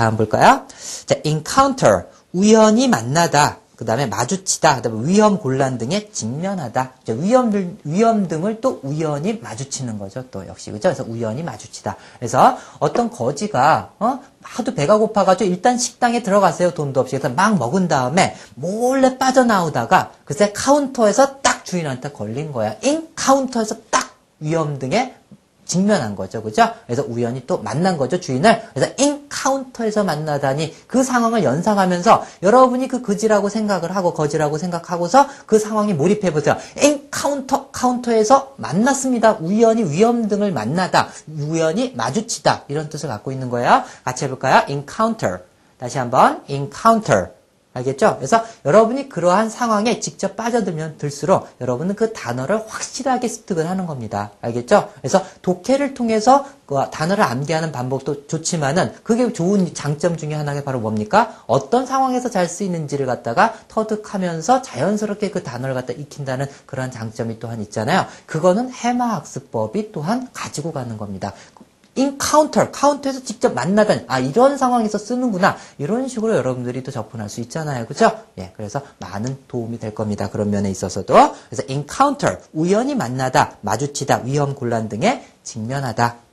다음 볼까요? 자, encounter. 우연히 만나다. 그 다음에 마주치다, 그 다음에 위험 곤란 등에 직면하다. 위험, 위험 등을 또 우연히 마주치는 거죠. 또 역시. 그죠? 그래서 우연히 마주치다. 그래서 어떤 거지가, 어? 하도 배가 고파가지고 일단 식당에 들어갔어요. 돈도 없이. 그래서 막 먹은 다음에 몰래 빠져나오다가 글쎄 카운터에서 딱 주인한테 걸린 거야. in 카운터에서 딱 위험 등에 직면한 거죠. 그죠? 그래서 우연히 또 만난 거죠. 주인을. 그래서 in 카운터에서 만나다니 그 상황을 연상하면서 여러분이 그 그지라고 생각을 하고 거지라고 생각하고서 그 상황에 몰입해 보세요. encounter 카운터에서 만났습니다. 우연히 위험 등을 만나다. 우연히 마주치다. 이런 뜻을 갖고 있는 거예요. 같이 해볼까요? encounter. 다시 한번 encounter. 알겠죠? 그래서 여러분이 그러한 상황에 직접 빠져들면 들수록 여러분은 그 단어를 확실하게 습득을 하는 겁니다. 알겠죠? 그래서 독해를 통해서 그 단어를 암기하는 방법도 좋지만은 그게 좋은 장점 중에 하나가 바로 뭡니까? 어떤 상황에서 잘 쓰이는지를 갖다가 터득하면서 자연스럽게 그 단어를 갖다 익힌다는 그런 장점이 또한 있잖아요. 그거는 해마 학습법이 또한 가지고 가는 겁니다. encounter, 카운터에서 직접 만나다니, 아, 이런 상황에서 쓰는구나. 이런 식으로 여러분들이 또 접근할 수 있잖아요. 그죠? 예, 그래서 많은 도움이 될 겁니다. 그런 면에 있어서도. 그래서 encounter, 우연히 만나다, 마주치다, 위험, 곤란 등에 직면하다.